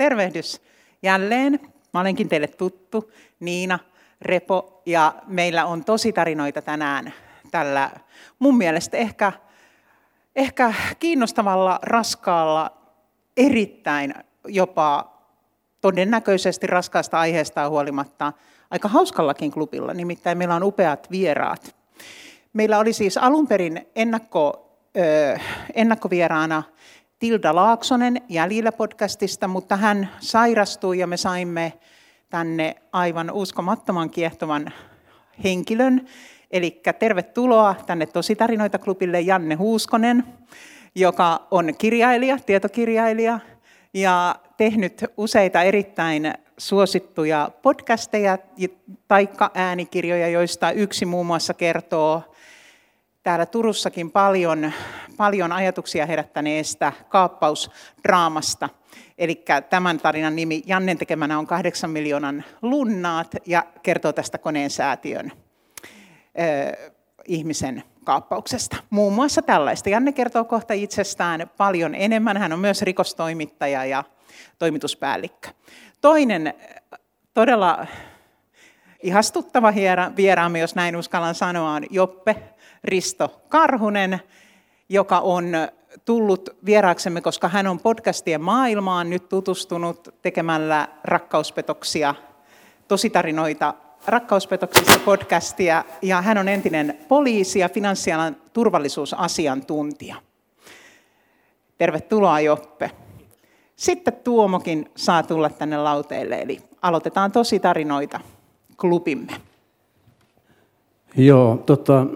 tervehdys jälleen. Mä olenkin teille tuttu, Niina Repo, ja meillä on tosi tarinoita tänään tällä mun mielestä ehkä, ehkä kiinnostavalla, raskaalla, erittäin jopa todennäköisesti raskaasta aiheesta huolimatta aika hauskallakin klubilla, nimittäin meillä on upeat vieraat. Meillä oli siis alun perin ennakko, ö, ennakkovieraana Tilda Laaksonen Jäljillä podcastista, mutta hän sairastui ja me saimme tänne aivan uskomattoman kiehtovan henkilön. Eli tervetuloa tänne Tositarinoita-klubille Janne Huuskonen, joka on kirjailija, tietokirjailija ja tehnyt useita erittäin suosittuja podcasteja tai äänikirjoja, joista yksi muun muassa kertoo täällä Turussakin paljon, paljon ajatuksia herättäneestä kaappausdraamasta. Eli tämän tarinan nimi Jannen tekemänä on kahdeksan miljoonan lunnaat ja kertoo tästä koneen säätiön ö, ihmisen kaappauksesta. Muun muassa tällaista. Janne kertoo kohta itsestään paljon enemmän. Hän on myös rikostoimittaja ja toimituspäällikkö. Toinen todella ihastuttava vieraamme, jos näin uskallan sanoa, on Joppe Risto Karhunen, joka on tullut vieraaksemme, koska hän on podcastien maailmaan nyt tutustunut tekemällä rakkauspetoksia, tositarinoita rakkauspetoksista podcastia, ja hän on entinen poliisi ja finanssialan turvallisuusasiantuntija. Tervetuloa Joppe. Sitten Tuomokin saa tulla tänne lauteille, eli aloitetaan tositarinoita klubimme. Joo, tota,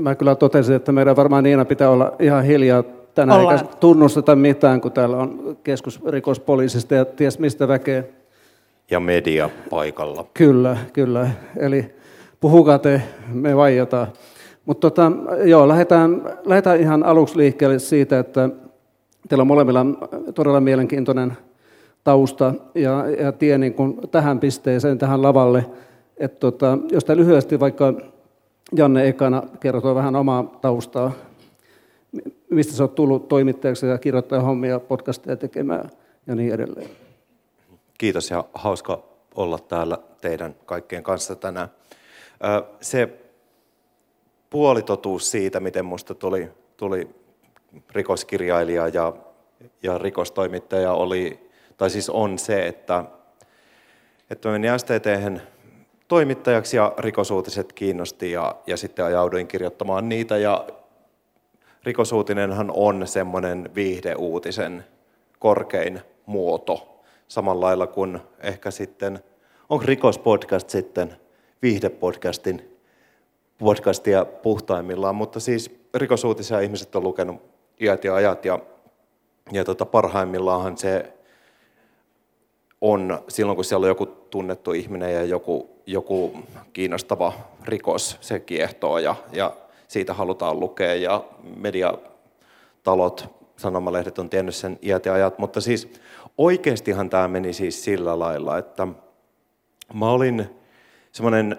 mä kyllä totesin, että meidän varmaan Niina pitää olla ihan hiljaa tänään, Ollaan. eikä tunnusteta mitään, kun täällä on keskusrikospoliisista ja ties mistä väkeä. Ja media paikalla. Kyllä, kyllä. Eli puhukaa te, me vaijataan. Mutta tota, joo, lähdetään, lähdetään ihan aluksi liikkeelle siitä, että teillä on molemmilla todella mielenkiintoinen tausta ja, ja tie niin kuin tähän pisteeseen, tähän lavalle. Et tota, jos te lyhyesti vaikka Janne ekana kertoo vähän omaa taustaa, mistä sä oot tullut toimittajaksi ja kirjoittaa hommia, podcasteja tekemään ja niin edelleen. Kiitos ja hauska olla täällä teidän kaikkien kanssa tänään. Se puolitotuus siitä, miten minusta tuli, tuli rikoskirjailija ja, ja rikostoimittaja oli, tai siis on se, että, että menin STT toimittajaksi ja rikosuutiset kiinnosti ja, ja sitten ajauduin kirjoittamaan niitä ja rikosuutinenhan on semmoinen viihdeuutisen korkein muoto, samalla lailla kuin ehkä sitten, onko rikospodcast sitten viihdepodcastin podcastia puhtaimmillaan, mutta siis rikosuutisia ihmiset on lukenut iät ja ajat ja, ja tota, parhaimmillaanhan se on silloin, kun siellä on joku tunnettu ihminen ja joku, joku kiinnostava rikos, se kiehtoo ja, ja siitä halutaan lukea ja mediatalot, sanomalehdet on tiennyt sen iät ja ajat, mutta siis oikeastihan tämä meni siis sillä lailla, että mä olin semmoinen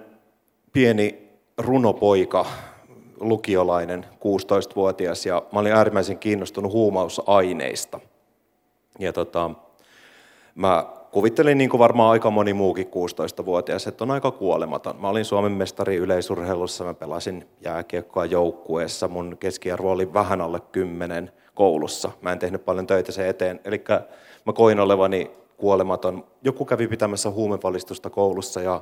pieni runopoika, lukiolainen, 16-vuotias, ja mä olin äärimmäisen kiinnostunut huumausaineista. Ja tota, mä kuvittelin niin kuin varmaan aika moni muukin 16-vuotias, että on aika kuolematon. Mä olin Suomen mestari yleisurheilussa, mä pelasin jääkiekkoa joukkueessa, mun keskiarvo oli vähän alle 10 koulussa. Mä en tehnyt paljon töitä sen eteen, eli mä koin olevani kuolematon. Joku kävi pitämässä huumevalistusta koulussa ja,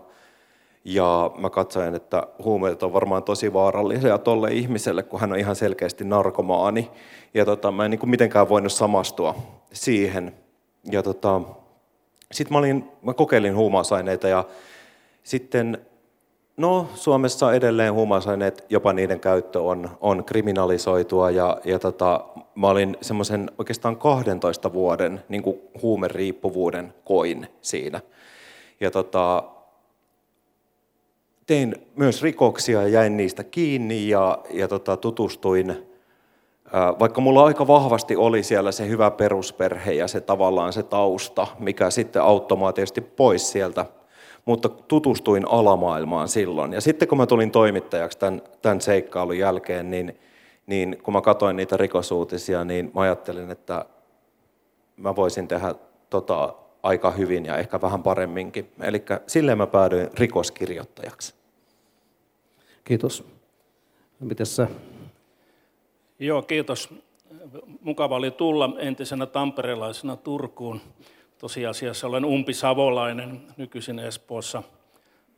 ja mä katsoin, että huumeet on varmaan tosi vaarallisia tolle ihmiselle, kun hän on ihan selkeästi narkomaani. Ja tota, mä en niin kuin mitenkään voinut samastua siihen. Ja tota, sitten mä, olin, mä kokeilin huumausaineita ja sitten, no Suomessa edelleen huumausaineet, jopa niiden käyttö on, on kriminalisoitua ja, ja tota, mä olin semmoisen oikeastaan 12 vuoden niin kuin huumeriippuvuuden koin siinä. Ja tota, tein myös rikoksia ja jäin niistä kiinni ja, ja tota, tutustuin vaikka mulla aika vahvasti oli siellä se hyvä perusperhe ja se tavallaan se tausta, mikä sitten automaattisesti pois sieltä, mutta tutustuin alamaailmaan silloin. Ja sitten kun mä tulin toimittajaksi tämän, tämän seikkailun jälkeen, niin, niin kun mä katsoin niitä rikosuutisia, niin mä ajattelin, että mä voisin tehdä tota aika hyvin ja ehkä vähän paremminkin. Eli silleen mä päädyin rikoskirjoittajaksi. Kiitos. Miten sä? Joo, kiitos. Mukava oli tulla entisenä tamperelaisena Turkuun. Tosiasiassa olen umpisavolainen nykyisin Espoossa,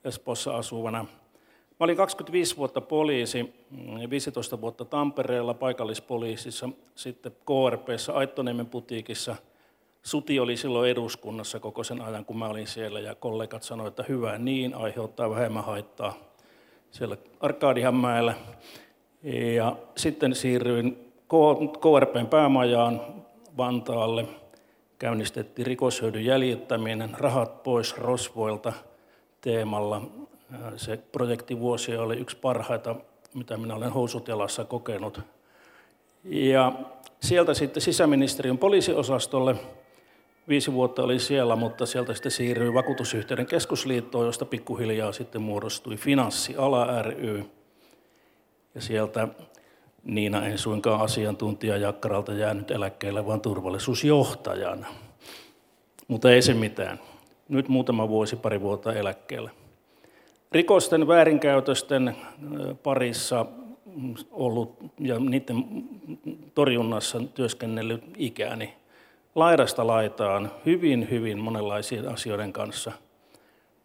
Espoossa asuvana. Mä olin 25 vuotta poliisi, 15 vuotta Tampereella paikallispoliisissa, sitten KRPssä Aittoniemen putiikissa. Suti oli silloin eduskunnassa koko sen ajan, kun mä olin siellä, ja kollegat sanoivat, että hyvä niin, aiheuttaa vähemmän haittaa siellä Arkadianmäellä. Ja sitten siirryin KRPn päämajaan Vantaalle. Käynnistettiin rikoshyödyn jäljittäminen, rahat pois rosvoilta teemalla. Se projektivuosi oli yksi parhaita, mitä minä olen housutelassa kokenut. Ja sieltä sitten sisäministeriön poliisiosastolle. Viisi vuotta oli siellä, mutta sieltä sitten siirryi vakuutusyhtiöiden keskusliittoon, josta pikkuhiljaa sitten muodostui Finanssiala ry. Ja sieltä Niina en suinkaan asiantuntija Jakkaralta jäänyt eläkkeelle, vaan turvallisuusjohtajana. Mutta ei se mitään. Nyt muutama vuosi, pari vuotta eläkkeelle. Rikosten väärinkäytösten parissa ollut ja niiden torjunnassa työskennellyt ikäni laidasta laitaan hyvin, hyvin monenlaisien asioiden kanssa.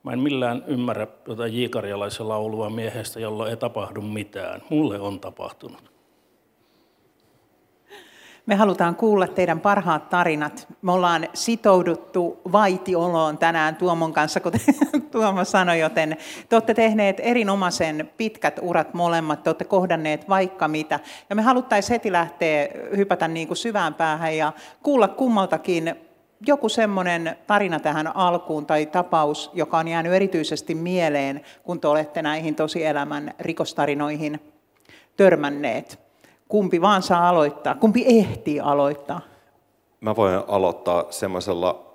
Mä en millään ymmärrä jotain jiikarialaisen laulua miehestä, jolla ei tapahdu mitään. Mulle on tapahtunut. Me halutaan kuulla teidän parhaat tarinat. Me ollaan sitouduttu vaitioloon tänään Tuomon kanssa, kuten Tuomo sanoi, joten te olette tehneet erinomaisen pitkät urat molemmat, te olette kohdanneet vaikka mitä. Ja me haluttaisiin heti lähteä hypätä niin kuin syvään päähän ja kuulla kummaltakin joku semmoinen tarina tähän alkuun tai tapaus, joka on jäänyt erityisesti mieleen, kun te olette näihin tosielämän rikostarinoihin törmänneet. Kumpi vaan saa aloittaa? Kumpi ehtii aloittaa? Mä voin aloittaa semmoisella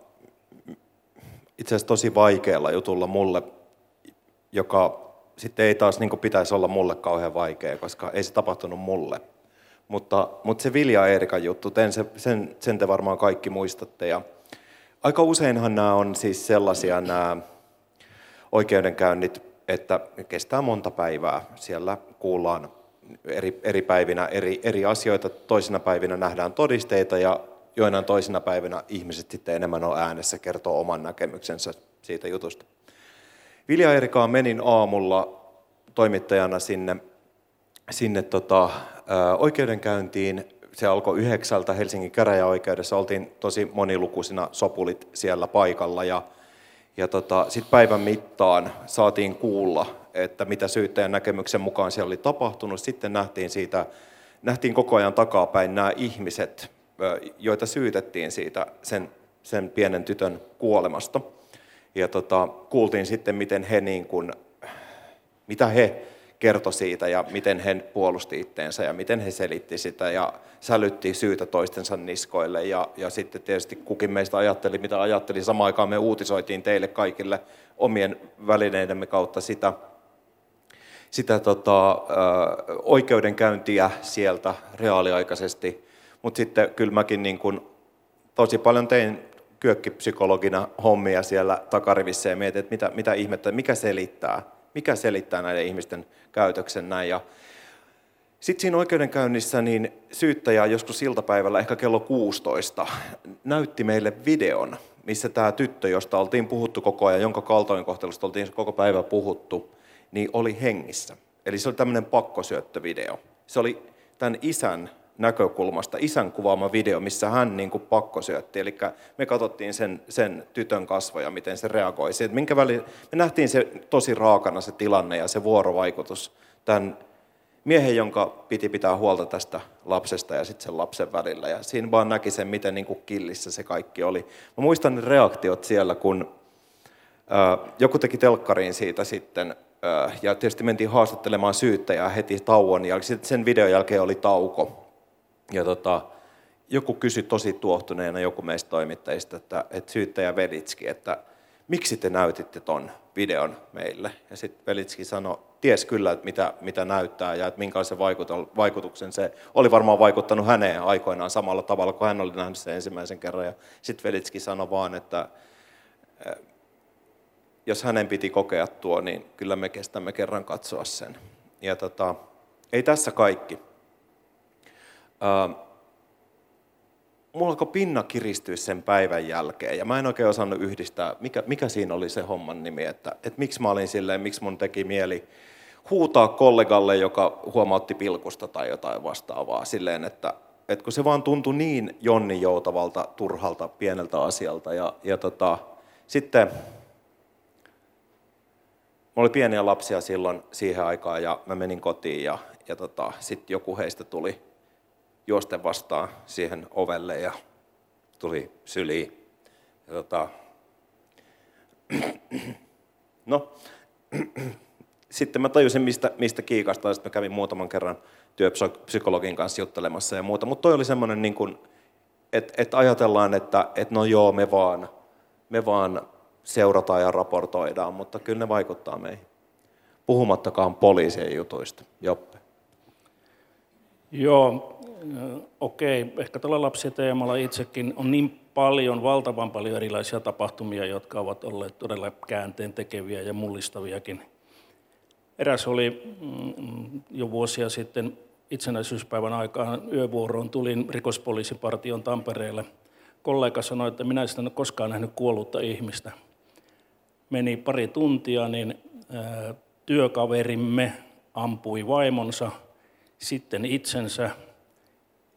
itse asiassa tosi vaikealla jutulla mulle, joka sitten ei taas niin pitäisi olla mulle kauhean vaikea, koska ei se tapahtunut mulle. Mutta, mutta se Vilja Eerikan juttu, sen, sen, sen te varmaan kaikki muistatte. Ja aika useinhan nämä on siis sellaisia nämä oikeudenkäynnit, että kestää monta päivää. Siellä kuullaan eri, eri päivinä eri, eri asioita. Toisina päivinä nähdään todisteita ja joinain toisina päivinä ihmiset sitten enemmän on äänessä, kertoo oman näkemyksensä siitä jutusta. Vilja Erikaan menin aamulla toimittajana sinne, sinne tota, ä, oikeudenkäyntiin. Se alkoi yhdeksältä Helsingin käräjäoikeudessa. Oltiin tosi monilukuisina sopulit siellä paikalla ja, ja tota, sitten päivän mittaan saatiin kuulla että mitä syyttäjän näkemyksen mukaan siellä oli tapahtunut. Sitten nähtiin, siitä, nähtiin koko ajan takapäin nämä ihmiset, joita syytettiin siitä sen, sen pienen tytön kuolemasta. Ja tota, kuultiin sitten, miten he niin kuin, mitä he kertoi siitä ja miten he puolusti itteensä ja miten he selitti sitä ja sälytti syytä toistensa niskoille. Ja, ja sitten tietysti kukin meistä ajatteli, mitä ajatteli. Samaan aikaan me uutisoitiin teille kaikille omien välineidemme kautta sitä, sitä tota, oikeudenkäyntiä sieltä reaaliaikaisesti. Mutta sitten kyllä mäkin niin kun, tosi paljon tein kyökkipsykologina hommia siellä takarivissä ja mietin, että mitä, mitä ihmettä, mikä selittää, mikä selittää näiden ihmisten käytöksen näin. Ja sitten siinä oikeudenkäynnissä niin syyttäjä joskus iltapäivällä, ehkä kello 16, näytti meille videon, missä tämä tyttö, josta oltiin puhuttu koko ajan, jonka kaltoinkohtelusta oltiin koko päivä puhuttu, niin oli hengissä. Eli se oli tämmöinen pakkosyöttövideo. Se oli tämän isän näkökulmasta, isän kuvaama video, missä hän niin kuin pakkosyötti. Eli me katsottiin sen, sen tytön kasvoja, miten se reagoi. Se, minkä väli, me nähtiin se tosi raakana se tilanne ja se vuorovaikutus tämän miehen, jonka piti pitää huolta tästä lapsesta ja sitten sen lapsen välillä. Ja siinä vaan näki sen, miten niin kuin killissä se kaikki oli. Mä muistan ne reaktiot siellä, kun ää, joku teki telkkariin siitä sitten ja tietysti mentiin haastattelemaan syyttäjää heti tauon jälkeen. Sitten sen videon jälkeen oli tauko. Ja tota, joku kysyi tosi tuohtuneena, joku meistä toimittajista, että, että syyttäjä Velitski, että miksi te näytitte ton videon meille? Ja sitten Velitski sanoi, ties kyllä, että mitä, mitä näyttää ja että minkälaisen vaikutuksen se oli varmaan vaikuttanut häneen aikoinaan samalla tavalla kuin hän oli nähnyt sen ensimmäisen kerran. Ja sitten Velitski sanoi vaan, että jos hänen piti kokea tuo, niin kyllä me kestämme kerran katsoa sen. Ja tota, ei tässä kaikki. Ää, mulla alkoi pinna kiristyä sen päivän jälkeen, ja mä en oikein osannut yhdistää, mikä, mikä siinä oli se homman nimi, että, että miksi mä olin silleen, miksi mun teki mieli huutaa kollegalle, joka huomautti pilkusta tai jotain vastaavaa, silleen, että, että kun se vaan tuntui niin Jonni joutavalta, turhalta, pieneltä asialta, ja, ja tota, sitten Mulla oli pieniä lapsia silloin siihen aikaan ja mä menin kotiin ja, ja tota, sitten joku heistä tuli juosten vastaan siihen ovelle ja tuli syliin. Ja tota, no, sitten mä tajusin, mistä, mistä kiikasta, sitten mä kävin muutaman kerran työpsykologin kanssa juttelemassa ja muuta, mutta toi oli semmoinen, niin että et ajatellaan, että et no joo, me vaan, me vaan seurataan ja raportoidaan, mutta kyllä ne vaikuttaa meihin. Puhumattakaan poliisien jutuista. Joppe. Joo, okei. Ehkä tuolla lapsiteemalla itsekin on niin paljon, valtavan paljon erilaisia tapahtumia, jotka ovat olleet todella käänteen tekeviä ja mullistaviakin. Eräs oli mm, jo vuosia sitten itsenäisyyspäivän aikaan yövuoroon tulin rikospoliisipartion Tampereelle. Kollega sanoi, että minä en ole koskaan nähnyt kuollutta ihmistä meni pari tuntia, niin työkaverimme ampui vaimonsa, sitten itsensä.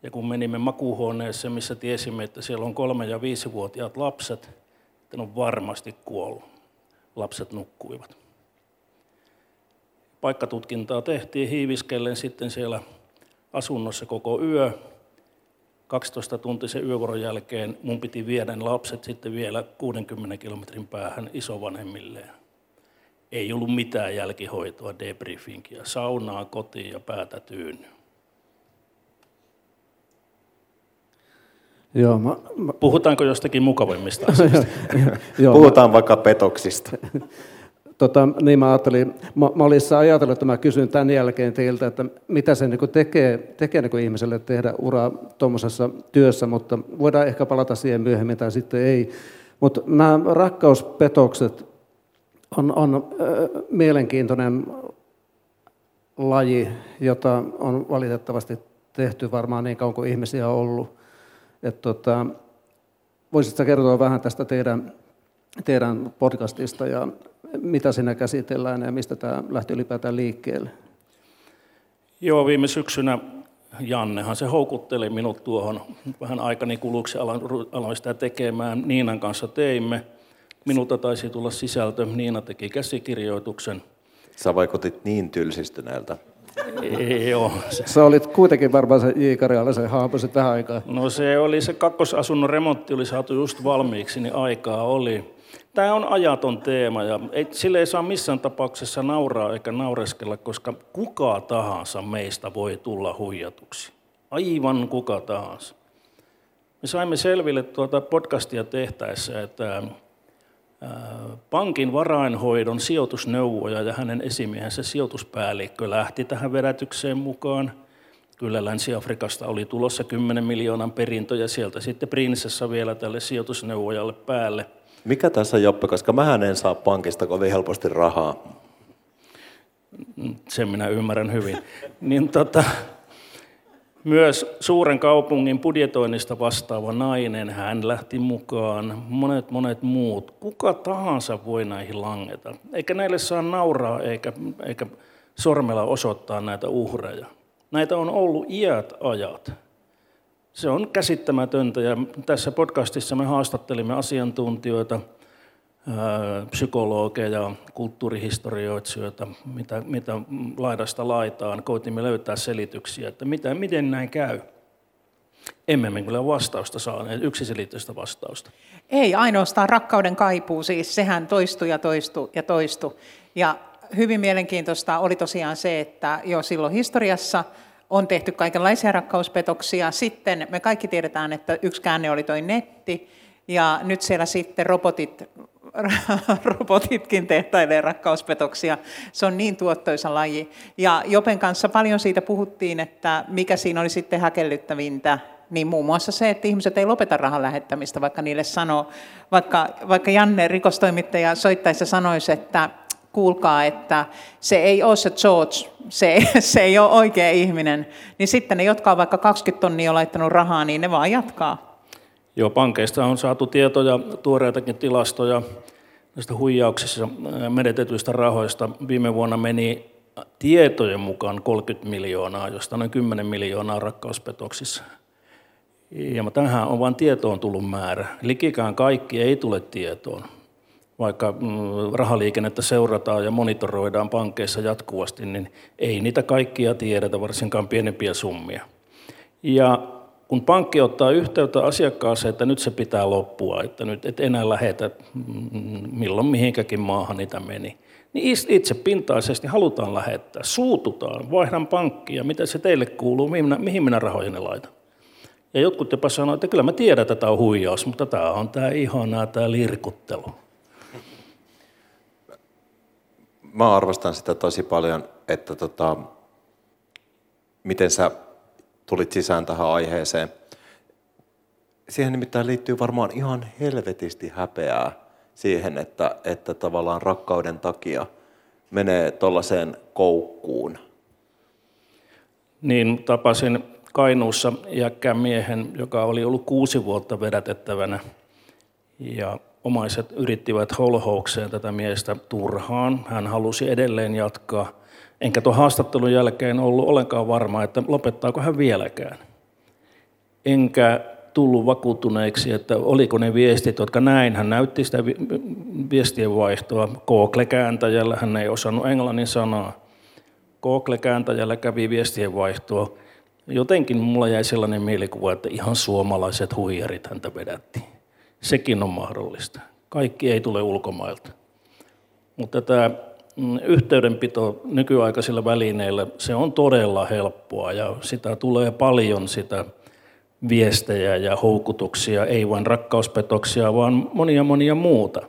Ja kun menimme makuuhuoneeseen, missä tiesimme, että siellä on kolme- ja viisivuotiaat lapset, että on varmasti kuollut. Lapset nukkuivat. Paikkatutkintaa tehtiin hiiviskellen sitten siellä asunnossa koko yö. 12 tuntisen yövuoron jälkeen mun piti viedä ne lapset sitten vielä 60 kilometrin päähän isovanhemmilleen. Ei ollut mitään jälkihoitoa, debriefingia, saunaa kotiin ja päätä tyynny. Joo, mä, mä... Puhutaanko jostakin mukavimmista asioista? Puhutaan vaikka petoksista. Tota, niin mä ajattelin, mä, mä olisin ajatellut, että mä kysyn tämän jälkeen teiltä, että mitä se niin tekee, tekee niin ihmiselle tehdä uraa tuommoisessa työssä, mutta voidaan ehkä palata siihen myöhemmin tai sitten ei. Mutta nämä rakkauspetokset on, on äh, mielenkiintoinen laji, jota on valitettavasti tehty varmaan niin kauan kuin ihmisiä on ollut. Et tota, voisitko kertoa vähän tästä teidän, teidän podcastista ja mitä siinä käsitellään ja mistä tämä lähti ylipäätään liikkeelle? Joo, viime syksynä Jannehan se houkutteli minut tuohon vähän aikani kuluksi, aloin sitä tekemään. Niinan kanssa teimme. Minulta taisi tulla sisältö. Niina teki käsikirjoituksen. Sä vaikutit niin tylsistyneeltä. Joo. Sä olit kuitenkin varmaan se J. Karjalaisen haapasit vähän aikaa. No se oli se kakkosasunnon remontti oli saatu just valmiiksi, niin aikaa oli. Tämä on ajaton teema ja ei, sille ei saa missään tapauksessa nauraa eikä naureskella, koska kuka tahansa meistä voi tulla huijatuksi. Aivan kuka tahansa. Me saimme selville tuota podcastia tehtäessä, että pankin varainhoidon sijoitusneuvoja ja hänen esimiehensä sijoituspäällikkö lähti tähän vedätykseen mukaan. Kyllä Länsi-Afrikasta oli tulossa 10 miljoonan perintö ja sieltä sitten prinsessa vielä tälle sijoitusneuvojalle päälle – mikä tässä Joppe, koska mähän en saa pankista kovin helposti rahaa. Sen minä ymmärrän hyvin. niin tota, myös suuren kaupungin budjetoinnista vastaava nainen, hän lähti mukaan, monet monet muut. Kuka tahansa voi näihin langeta. Eikä näille saa nauraa eikä, eikä sormella osoittaa näitä uhreja. Näitä on ollut iät ajat. Se on käsittämätöntä ja tässä podcastissa me haastattelimme asiantuntijoita, psykologeja, kulttuurihistorioitsijoita, mitä, mitä laidasta laitaan. Koitimme löytää selityksiä, että mitä, miten näin käy. Emme me kyllä vastausta saaneet, yksiselitteistä vastausta. Ei, ainoastaan rakkauden kaipuu, siis sehän toistui ja toistui ja toistui. Ja hyvin mielenkiintoista oli tosiaan se, että jo silloin historiassa – on tehty kaikenlaisia rakkauspetoksia. Sitten me kaikki tiedetään, että yksi käänne oli toi netti, ja nyt siellä sitten robotit, robotitkin tehtailee rakkauspetoksia. Se on niin tuottoisa laji. Ja Jopen kanssa paljon siitä puhuttiin, että mikä siinä oli sitten häkellyttävintä, niin muun muassa se, että ihmiset ei lopeta rahan lähettämistä, vaikka niille sanoo, vaikka, vaikka Janne rikostoimittaja soittaessa sanoisi, että kuulkaa, että se ei ole se George, se, se ei ole oikea ihminen, niin sitten ne, jotka on vaikka 20 tonnia laittanut rahaa, niin ne vaan jatkaa. Joo, pankeista on saatu tietoja, tuoreitakin tilastoja näistä huijauksissa menetetyistä rahoista. Viime vuonna meni tietojen mukaan 30 miljoonaa, josta noin 10 miljoonaa rakkauspetoksissa. Ja tähän on vain tietoon tullut määrä. Likikään kaikki ei tule tietoon vaikka mm, rahaliikennettä seurataan ja monitoroidaan pankkeissa jatkuvasti, niin ei niitä kaikkia tiedetä, varsinkaan pienempiä summia. Ja kun pankki ottaa yhteyttä asiakkaaseen, että nyt se pitää loppua, että nyt et enää lähetä milloin mihinkäkin maahan niitä meni, niin itse pintaisesti halutaan lähettää, suututaan, vaihdan pankkia, mitä se teille kuuluu, mihin minä, mihin minä rahojeni laitan. Ja jotkut jopa sanoo, että kyllä mä tiedän, että tämä on huijaus, mutta tämä on tämä ihanaa, tämä lirkuttelu. mä arvostan sitä tosi paljon, että tota, miten sä tulit sisään tähän aiheeseen. Siihen nimittäin liittyy varmaan ihan helvetisti häpeää siihen, että, että tavallaan rakkauden takia menee tuollaiseen koukkuun. Niin, tapasin Kainuussa iäkkään miehen, joka oli ollut kuusi vuotta vedätettävänä. Ja omaiset yrittivät holhoukseen tätä miestä turhaan. Hän halusi edelleen jatkaa. Enkä tuon haastattelun jälkeen ollut ollenkaan varma, että lopettaako hän vieläkään. Enkä tullut vakuuttuneeksi, että oliko ne viestit, jotka näin. Hän näytti sitä viestien vaihtoa. Google-kääntäjällä hän ei osannut englannin sanaa. Google-kääntäjällä kävi viestien vaihtoa. Jotenkin mulla jäi sellainen mielikuva, että ihan suomalaiset huijarit häntä vedätti. Sekin on mahdollista. Kaikki ei tule ulkomailta. Mutta tämä yhteydenpito nykyaikaisilla välineillä, se on todella helppoa ja sitä tulee paljon sitä viestejä ja houkutuksia, ei vain rakkauspetoksia, vaan monia monia muuta.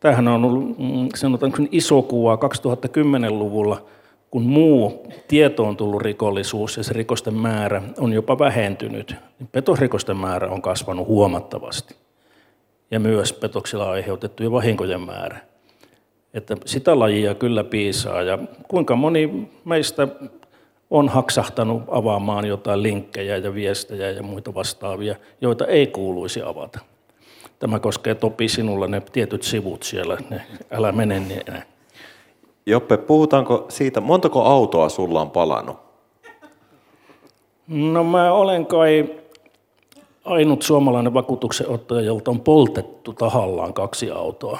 Tämähän on ollut mm, sanotaan, iso kuva 2010-luvulla, kun muu tietoon tullut rikollisuus ja se rikosten määrä on jopa vähentynyt, niin petosrikosten määrä on kasvanut huomattavasti ja myös petoksilla aiheutettujen vahinkojen määrä. Että sitä lajia kyllä piisaa ja kuinka moni meistä on haksahtanut avaamaan jotain linkkejä ja viestejä ja muita vastaavia, joita ei kuuluisi avata. Tämä koskee Topi sinulla ne tietyt sivut siellä, ne, älä mene niin enää. Joppe, puhutaanko siitä, montako autoa sulla on palannut? No mä olen kai ainut suomalainen vakuutuksenottaja, jolta on poltettu tahallaan kaksi autoa.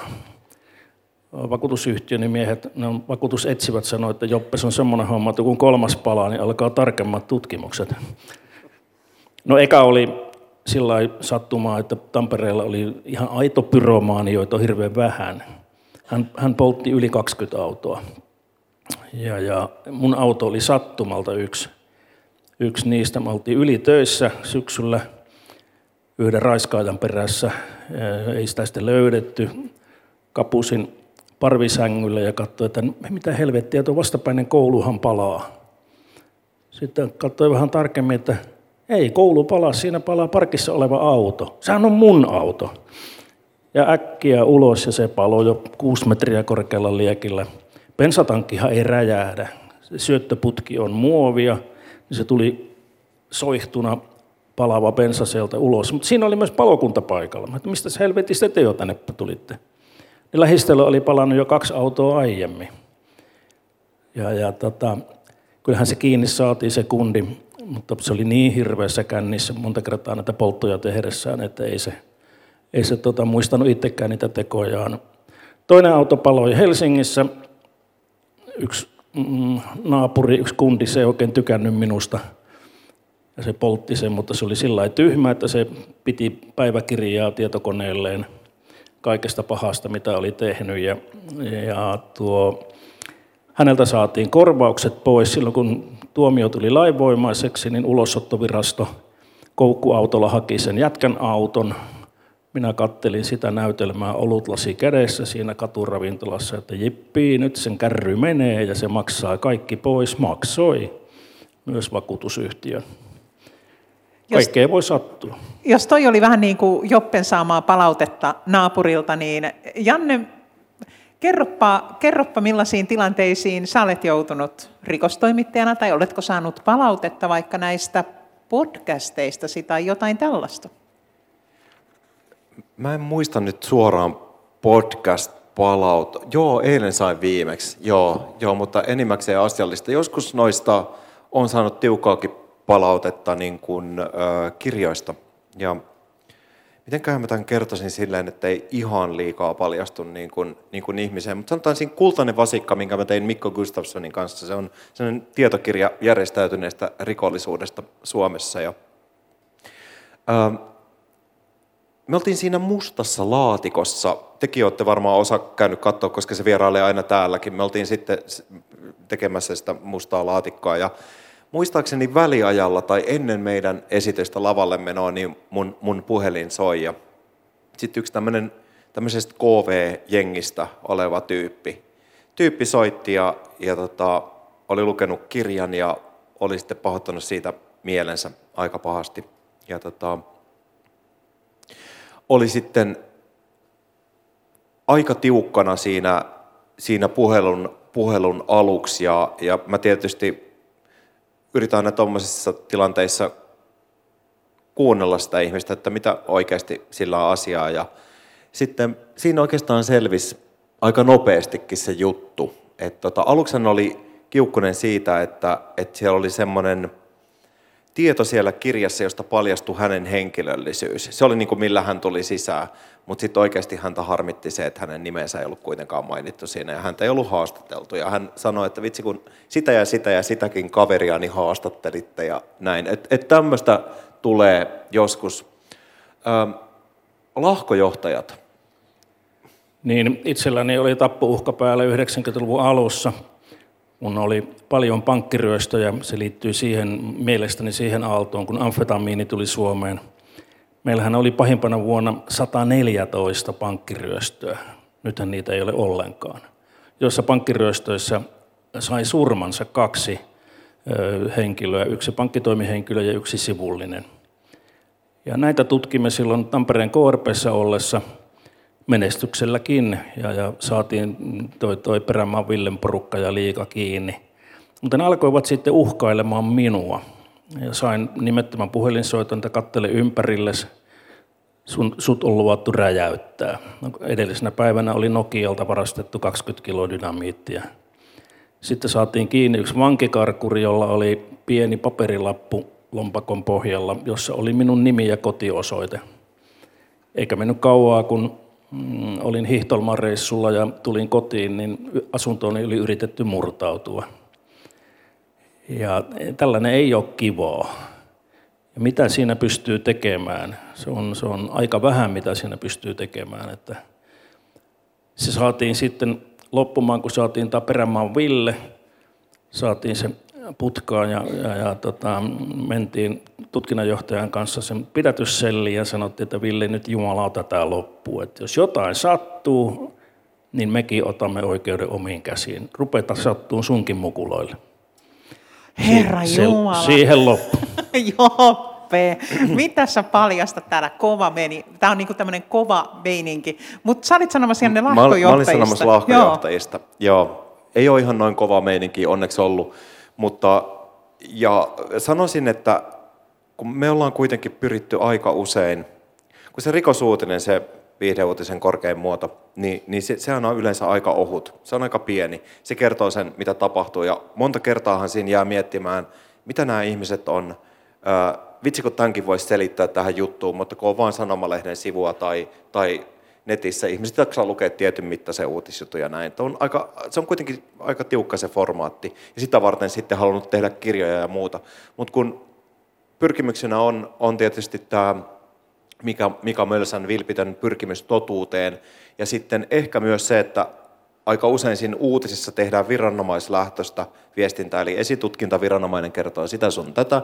Vakuutusyhtiön miehet, ne on vakuutusetsivät sanoivat, että Joppes on semmoinen homma, että kun kolmas palaa, niin alkaa tarkemmat tutkimukset. No eka oli sillä sattumaa, että Tampereella oli ihan aito pyromaani, joita on hirveän vähän. Hän, hän poltti yli 20 autoa. Ja, ja mun auto oli sattumalta yksi. Yksi niistä. Me oltiin yli töissä syksyllä – yhden raiskaajan perässä. Ei sitä sitten löydetty. Kapusin parvisängyllä ja katsoin, että mitä helvettiä, tuo vastapäinen kouluhan palaa. Sitten katsoin vähän tarkemmin, että ei koulu palaa, siinä palaa parkissa oleva auto. Sehän on mun auto. Ja äkkiä ulos ja se palo jo kuusi metriä korkealla liekillä. Pensatankkihan ei räjähdä. Se syöttöputki on muovia, niin se tuli soihtuna palava bensaselta ulos. Mutta siinä oli myös palokunta paikalla. Mä, että mistä helvetistä te jo tänne tulitte? Niin lähistöllä oli palannut jo kaksi autoa aiemmin. Ja, ja tota, kyllähän se kiinni saatiin se kundi, mutta se oli niin hirveässä kännissä monta kertaa näitä polttoja tehdessään, että ei se, ei se tota, muistanut itsekään niitä tekojaan. Toinen auto paloi Helsingissä. Yksi mm, naapuri, yksi kundi, se ei oikein tykännyt minusta – ja se poltti sen, mutta se oli sillä tyhmä, että se piti päiväkirjaa tietokoneelleen kaikesta pahasta, mitä oli tehnyt. Ja, ja tuo, häneltä saatiin korvaukset pois. Silloin kun tuomio tuli lainvoimaiseksi, niin ulosottovirasto koukkuautolla haki sen jätkän auton. Minä kattelin sitä näytelmää olutlasi kädessä siinä katuravintolassa, että jippii, nyt sen kärry menee ja se maksaa kaikki pois. Maksoi myös vakuutusyhtiön. Jos- Kaikkea voi sattua. Jos toi oli vähän niin kuin Joppen saamaa palautetta naapurilta, niin Janne, kerroppa, kerroppa millaisiin tilanteisiin sä olet joutunut rikostoimittajana tai oletko saanut palautetta vaikka näistä podcasteistasi tai jotain tällaista? Mä en muista nyt suoraan podcast-palautta. Joo, eilen sain viimeksi. Joo, joo, mutta enimmäkseen asiallista. Joskus noista on saanut tiukkaakin palautetta niin kuin, ö, kirjoista. Ja mitenköhän mä tämän kertoisin silleen, että ei ihan liikaa paljastu niin kuin, niin kuin ihmiseen. Mutta sanotaan siinä Kultainen vasikka, minkä mä tein Mikko Gustafssonin kanssa. Se on sellainen tietokirja järjestäytyneestä rikollisuudesta Suomessa. Ja, ö, me oltiin siinä mustassa laatikossa. Tekin olette varmaan osa käynyt katsoa, koska se vierailee aina täälläkin. Me oltiin sitten tekemässä sitä mustaa laatikkoa ja muistaakseni väliajalla tai ennen meidän esitystä lavalle menoa, niin mun, mun puhelin soi. Ja sitten yksi tämmöinen tämmöisestä KV-jengistä oleva tyyppi. Tyyppi soitti ja, ja tota, oli lukenut kirjan ja oli sitten pahoittanut siitä mielensä aika pahasti. Ja tota, oli sitten aika tiukkana siinä, siinä puhelun, puhelun aluksi ja, ja mä tietysti yritän aina tuommoisissa tilanteissa kuunnella sitä ihmistä, että mitä oikeasti sillä on asiaa ja sitten siinä oikeastaan selvisi aika nopeastikin se juttu. että tota, aluksi hän oli kiukkunen siitä, että, että siellä oli semmoinen tieto siellä kirjassa, josta paljastui hänen henkilöllisyys. Se oli niin kuin millä hän tuli sisään, mutta sitten oikeasti häntä harmitti se, että hänen nimensä ei ollut kuitenkaan mainittu siinä ja häntä ei ollut haastateltu. Ja hän sanoi, että vitsi kun sitä ja sitä ja sitäkin kaveriani haastattelitte ja näin. Että et tämmöistä tulee joskus. Ähm, lahkojohtajat. Niin itselläni oli tappouhka päällä 90-luvun alussa, kun oli paljon pankkiryöstöjä. Se liittyy siihen, mielestäni siihen aaltoon, kun amfetamiini tuli Suomeen. Meillähän oli pahimpana vuonna 114 pankkiryöstöä. Nythän niitä ei ole ollenkaan. Joissa pankkiryöstöissä sai surmansa kaksi henkilöä, yksi pankkitoimihenkilö ja yksi sivullinen. Ja näitä tutkimme silloin Tampereen KRPssä ollessa menestykselläkin ja, ja saatiin toi, toi Perämaan Villen porukka ja liika kiinni. Mutta ne alkoivat sitten uhkailemaan minua. Ja sain nimettömän puhelinsoiton, että kattele ympärilles, sun, sut on luvattu räjäyttää. No, Edellisenä päivänä oli Nokialta varastettu 20 kiloa dynamiittia. Sitten saatiin kiinni yksi vankikarkuri, jolla oli pieni paperilappu lompakon pohjalla, jossa oli minun nimi ja kotiosoite. Eikä mennyt kauaa, kun mm, olin Hihtolman reissulla ja tulin kotiin, niin asuntooni oli yritetty murtautua. Ja tällainen ei ole kivaa. Ja mitä siinä pystyy tekemään? Se on, se on aika vähän, mitä siinä pystyy tekemään. Että se saatiin sitten loppumaan, kun saatiin tämä Perämaan Ville, saatiin se putkaan ja, ja, ja tota, mentiin tutkinnanjohtajan kanssa sen pidätysselliin ja sanottiin, että Ville, nyt jumalauta tämä loppuu. Että jos jotain sattuu, niin mekin otamme oikeuden omiin käsiin. Rupeta sattuu sunkin mukuloille. Herra Se- Jumala. Siihen loppu. Joppe, mitä sä paljastat täällä? Kova meni. Tämä on niinku tämmöinen kova meininki. Mutta sä olit sanomassa ne Mä, ol- mä olin lahkojohtajista. sanomassa lahkojohtajista. Joo. Joo. Ei ole ihan noin kova meininki onneksi ollut, mutta ja sanoisin, että kun me ollaan kuitenkin pyritty aika usein, kun se rikosuutinen, se viihdeuutisen korkein muoto, niin, niin se, sehän on yleensä aika ohut. Se on aika pieni. Se kertoo sen, mitä tapahtuu. Ja monta kertaahan siinä jää miettimään, mitä nämä ihmiset on. Ää, vitsi, kun tämänkin voisi selittää tähän juttuun, mutta kun on vain sanomalehden sivua tai, tai netissä, ihmiset jaksaa lukea tietyn mittaisen uutisjutun ja näin. On aika, se on kuitenkin aika tiukka se formaatti. Ja sitä varten sitten halunnut tehdä kirjoja ja muuta. Mutta kun pyrkimyksenä on, on tietysti tämä Mika, Mika Mölsän vilpitön pyrkimys totuuteen. Ja sitten ehkä myös se, että aika usein siinä uutisissa tehdään viranomaislähtöistä viestintää, eli esitutkintaviranomainen kertoo sitä sun tätä,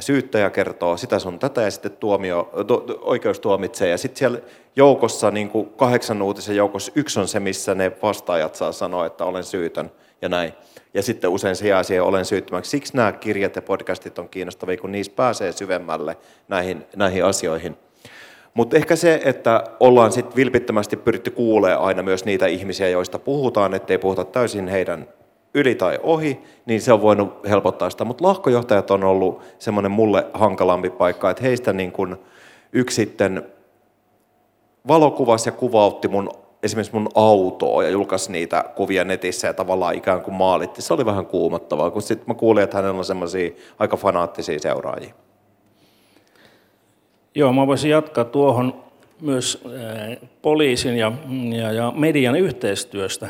syyttäjä kertoo sitä sun tätä, ja sitten tuomio, to, oikeus tuomitsee. Ja sitten siellä joukossa, niin kuin kahdeksan uutisen joukossa, yksi on se, missä ne vastaajat saa sanoa, että olen syytön, ja näin. Ja sitten usein se jää siihen olen syyttömäksi. Siksi nämä kirjat ja podcastit on kiinnostavia, kun niissä pääsee syvemmälle näihin, näihin asioihin. Mutta ehkä se, että ollaan sitten vilpittömästi pyritty kuulemaan aina myös niitä ihmisiä, joista puhutaan, ettei puhuta täysin heidän yli tai ohi, niin se on voinut helpottaa sitä. Mutta lahkojohtajat on ollut semmoinen mulle hankalampi paikka, että heistä niin kun yksi sitten valokuvasi ja kuvautti mun, esimerkiksi mun autoa ja julkaisi niitä kuvia netissä ja tavallaan ikään kuin maalitti. Se oli vähän kuumottavaa, kun sitten mä kuulin, että hänellä on semmoisia aika fanaattisia seuraajia. Joo, mä voisin jatkaa tuohon myös poliisin ja, ja, ja median yhteistyöstä.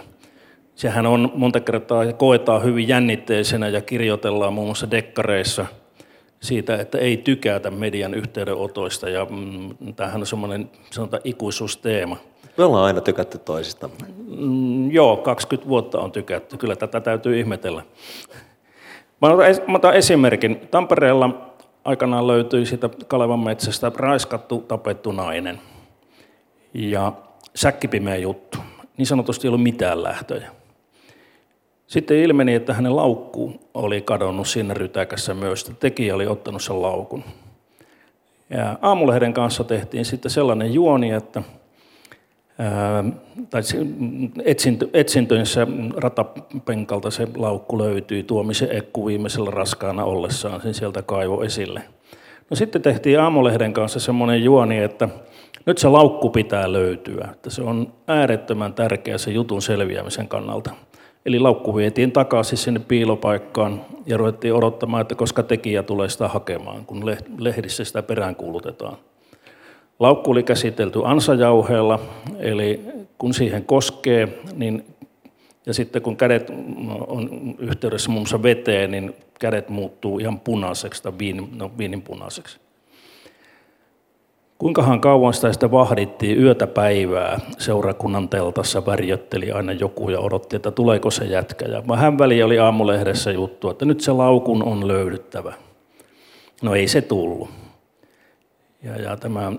Sehän on monta kertaa koetaan hyvin jännitteisenä ja kirjoitellaan muun muassa dekkareissa siitä, että ei tykätä median yhteydenotoista. Ja mm, tämähän on semmoinen sanotaan ikuisuusteema. Me ollaan aina tykätty toisista. Mm, joo, 20 vuotta on tykätty. Kyllä tätä täytyy ihmetellä. Mä otan, mä otan esimerkin. Tampereella aikanaan löytyi siitä Kalevan metsästä raiskattu, tapettu nainen. Ja säkkipimeä juttu. Niin sanotusti ei ollut mitään lähtöjä. Sitten ilmeni, että hänen laukku oli kadonnut siinä rytäkässä myös. Tekijä oli ottanut sen laukun. Ja aamulehden kanssa tehtiin sitten sellainen juoni, että tai etsintöissä ratapenkalta se laukku löytyi, tuomisen Ekku viimeisellä raskaana ollessaan sen sieltä kaivo esille. No sitten tehtiin Aamulehden kanssa semmoinen juoni, että nyt se laukku pitää löytyä, että se on äärettömän tärkeä se jutun selviämisen kannalta. Eli laukku vietiin takaisin sinne piilopaikkaan ja ruvettiin odottamaan, että koska tekijä tulee sitä hakemaan, kun lehdissä sitä peräänkuulutetaan. Laukku oli käsitelty ansajauheella, eli kun siihen koskee, niin, ja sitten kun kädet on yhteydessä muun muassa veteen, niin kädet muuttuu ihan punaiseksi tai viinin, no, viinin punaiseksi. Kuinkahan kauan sitä sitten vahdittiin yötä päivää seurakunnan teltassa, värjötteli aina joku ja odotti, että tuleeko se jätkä. Ja vähän väliä oli aamulehdessä juttu, että nyt se laukun on löydyttävä. No ei se tullut. Ja, ja tämä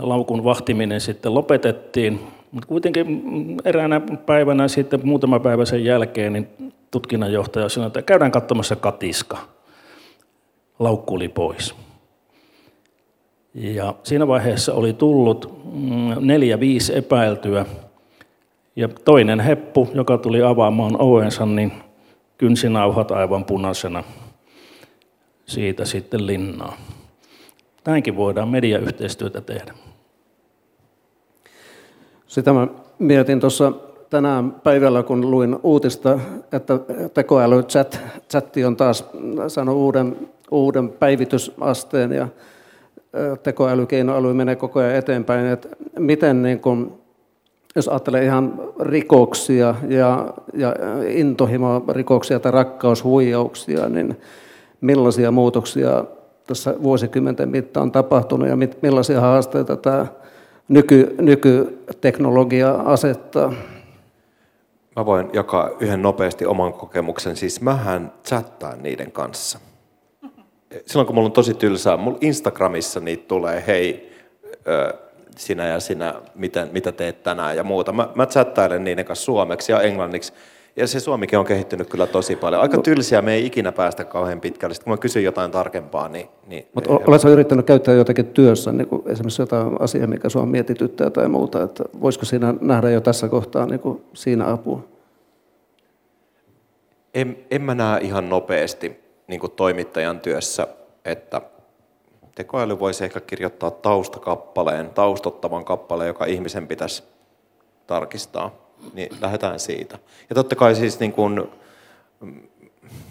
laukun vahtiminen sitten lopetettiin. Mutta kuitenkin eräänä päivänä sitten muutama päivä sen jälkeen niin tutkinnanjohtaja sanoi, että käydään katsomassa katiska. Laukku oli pois. Ja siinä vaiheessa oli tullut mm, neljä, viisi epäiltyä. Ja toinen heppu, joka tuli avaamaan ovensa, niin kynsinauhat aivan punaisena siitä sitten linnaa. Näinkin voidaan mediayhteistyötä tehdä. Sitä mä mietin tuossa tänään päivällä, kun luin uutista, että tekoäly chat, chatti on taas saanut uuden, uuden päivitysasteen ja tekoäly, keinoäly menee koko ajan eteenpäin. Että miten niin kun, jos ajattelee ihan rikoksia ja, ja intohimo-rikoksia tai rakkaushuijauksia, niin millaisia muutoksia tässä vuosikymmenten mittaan tapahtunut ja millaisia haasteita tämä nyky, nykyteknologia asettaa? Mä voin jakaa yhden nopeasti oman kokemuksen. Siis mähän chattaan niiden kanssa. Silloin kun mulla on tosi tylsää, mulla Instagramissa niitä tulee, hei, sinä ja sinä, miten, mitä teet tänään ja muuta. Mä, mä chattailen niiden kanssa suomeksi ja englanniksi. Ja se suomikin on kehittynyt kyllä tosi paljon. Aika tylsiä, me ei ikinä päästä kauhean pitkälle. Sitten kun mä kysyn jotain tarkempaa, niin... niin Mutta oletko yrittänyt käyttää jotakin työssä, niin kuin esimerkiksi jotain asiaa, mikä sua mietityttää tai muuta, että voisiko siinä nähdä jo tässä kohtaa niin kuin siinä apua? En, en mä näe ihan nopeasti niin kuin toimittajan työssä, että tekoäly voisi ehkä kirjoittaa taustakappaleen, taustottavan kappaleen, joka ihmisen pitäisi tarkistaa niin lähdetään siitä. Ja totta kai siis niin kuin,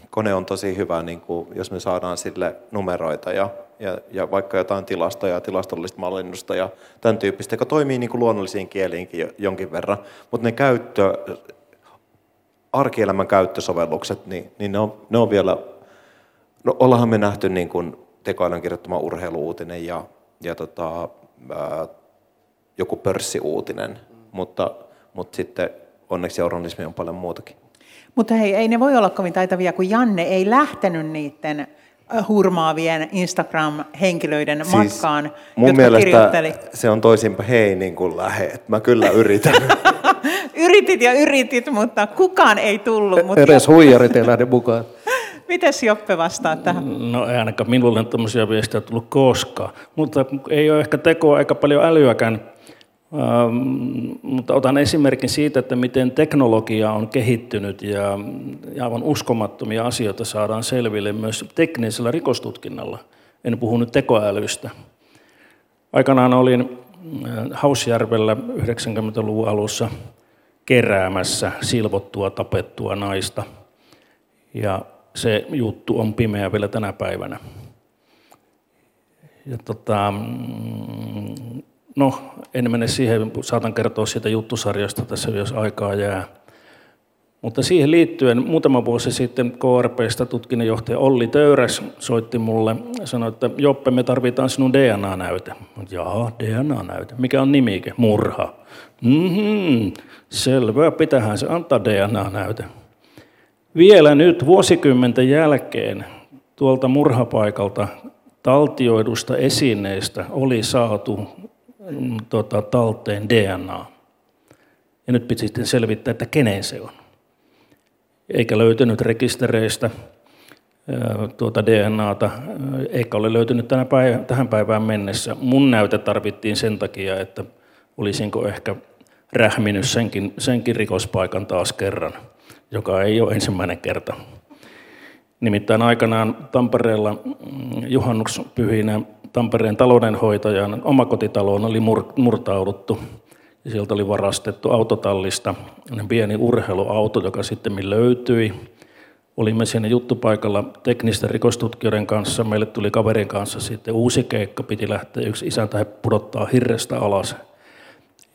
kone on tosi hyvä, niin kuin, jos me saadaan sille numeroita ja, ja, ja vaikka jotain tilastoja ja tilastollista mallinnusta ja tämän tyyppistä, joka toimii niin kuin luonnollisiin kieliinkin jonkin verran, mutta ne käyttö, arkielämän käyttösovellukset, niin, niin ne, on, ne on vielä, no ollaanhan me nähty niin kuin tekoälyn kirjoittama urheiluuutinen ja, ja tota, ää, joku pörssiuutinen, mutta mutta sitten onneksi journalismi on paljon muutakin. Mutta hei, ei ne voi olla kovin taitavia, kun Janne ei lähtenyt niiden hurmaavien Instagram-henkilöiden siis matkaan, mun jotka mielestä kirjoitteli. se on toisinpäin, hei niin kuin lähet. Mä kyllä yritän. Yritit ja yritit, mutta kukaan ei tullut. Mutta Edes huijarit ei lähde mukaan. Mites Joppe vastaa tähän? No ei ainakaan minulle tämmöisiä viestejä tullut koskaan. Mutta ei ole ehkä tekoa aika paljon älyäkään. Ähm, mutta otan esimerkin siitä, että miten teknologia on kehittynyt ja, aivan uskomattomia asioita saadaan selville myös teknisellä rikostutkinnalla. En puhu nyt tekoälystä. Aikanaan olin äh, Hausjärvellä 90-luvun alussa keräämässä silvottua, tapettua naista. Ja se juttu on pimeä vielä tänä päivänä. Ja tota, mm, no, en mene siihen, saatan kertoa siitä juttusarjasta tässä, jos aikaa jää. Mutta siihen liittyen muutama vuosi sitten KRPstä tutkinnanjohtaja Olli Töyräs soitti mulle ja sanoi, että Joppe, me tarvitaan sinun DNA-näyte. Jaa, DNA-näyte. Mikä on nimike? Murha. Mm-hmm. Selvä, pitähän se antaa DNA-näyte. Vielä nyt vuosikymmenten jälkeen tuolta murhapaikalta taltioidusta esineestä oli saatu tota, talteen DNA. Ja nyt piti sitten selvittää, että kenen se on. Eikä löytynyt rekistereistä tuota DNAta, eikä ole löytynyt tänä päivä, tähän päivään mennessä. Mun näyte tarvittiin sen takia, että olisinko ehkä rähminyt senkin, senkin rikospaikan taas kerran joka ei ole ensimmäinen kerta. Nimittäin aikanaan Tampereella mm, juhannuspyhinä Tampereen taloudenhoitajan omakotitaloon oli murtauduttu. Ja sieltä oli varastettu autotallista pieni urheiluauto, joka sitten löytyi. Olimme siinä juttupaikalla teknisten rikostutkijoiden kanssa. Meille tuli kaverin kanssa sitten uusi keikka. Piti lähteä yksi isäntä pudottaa hirrestä alas.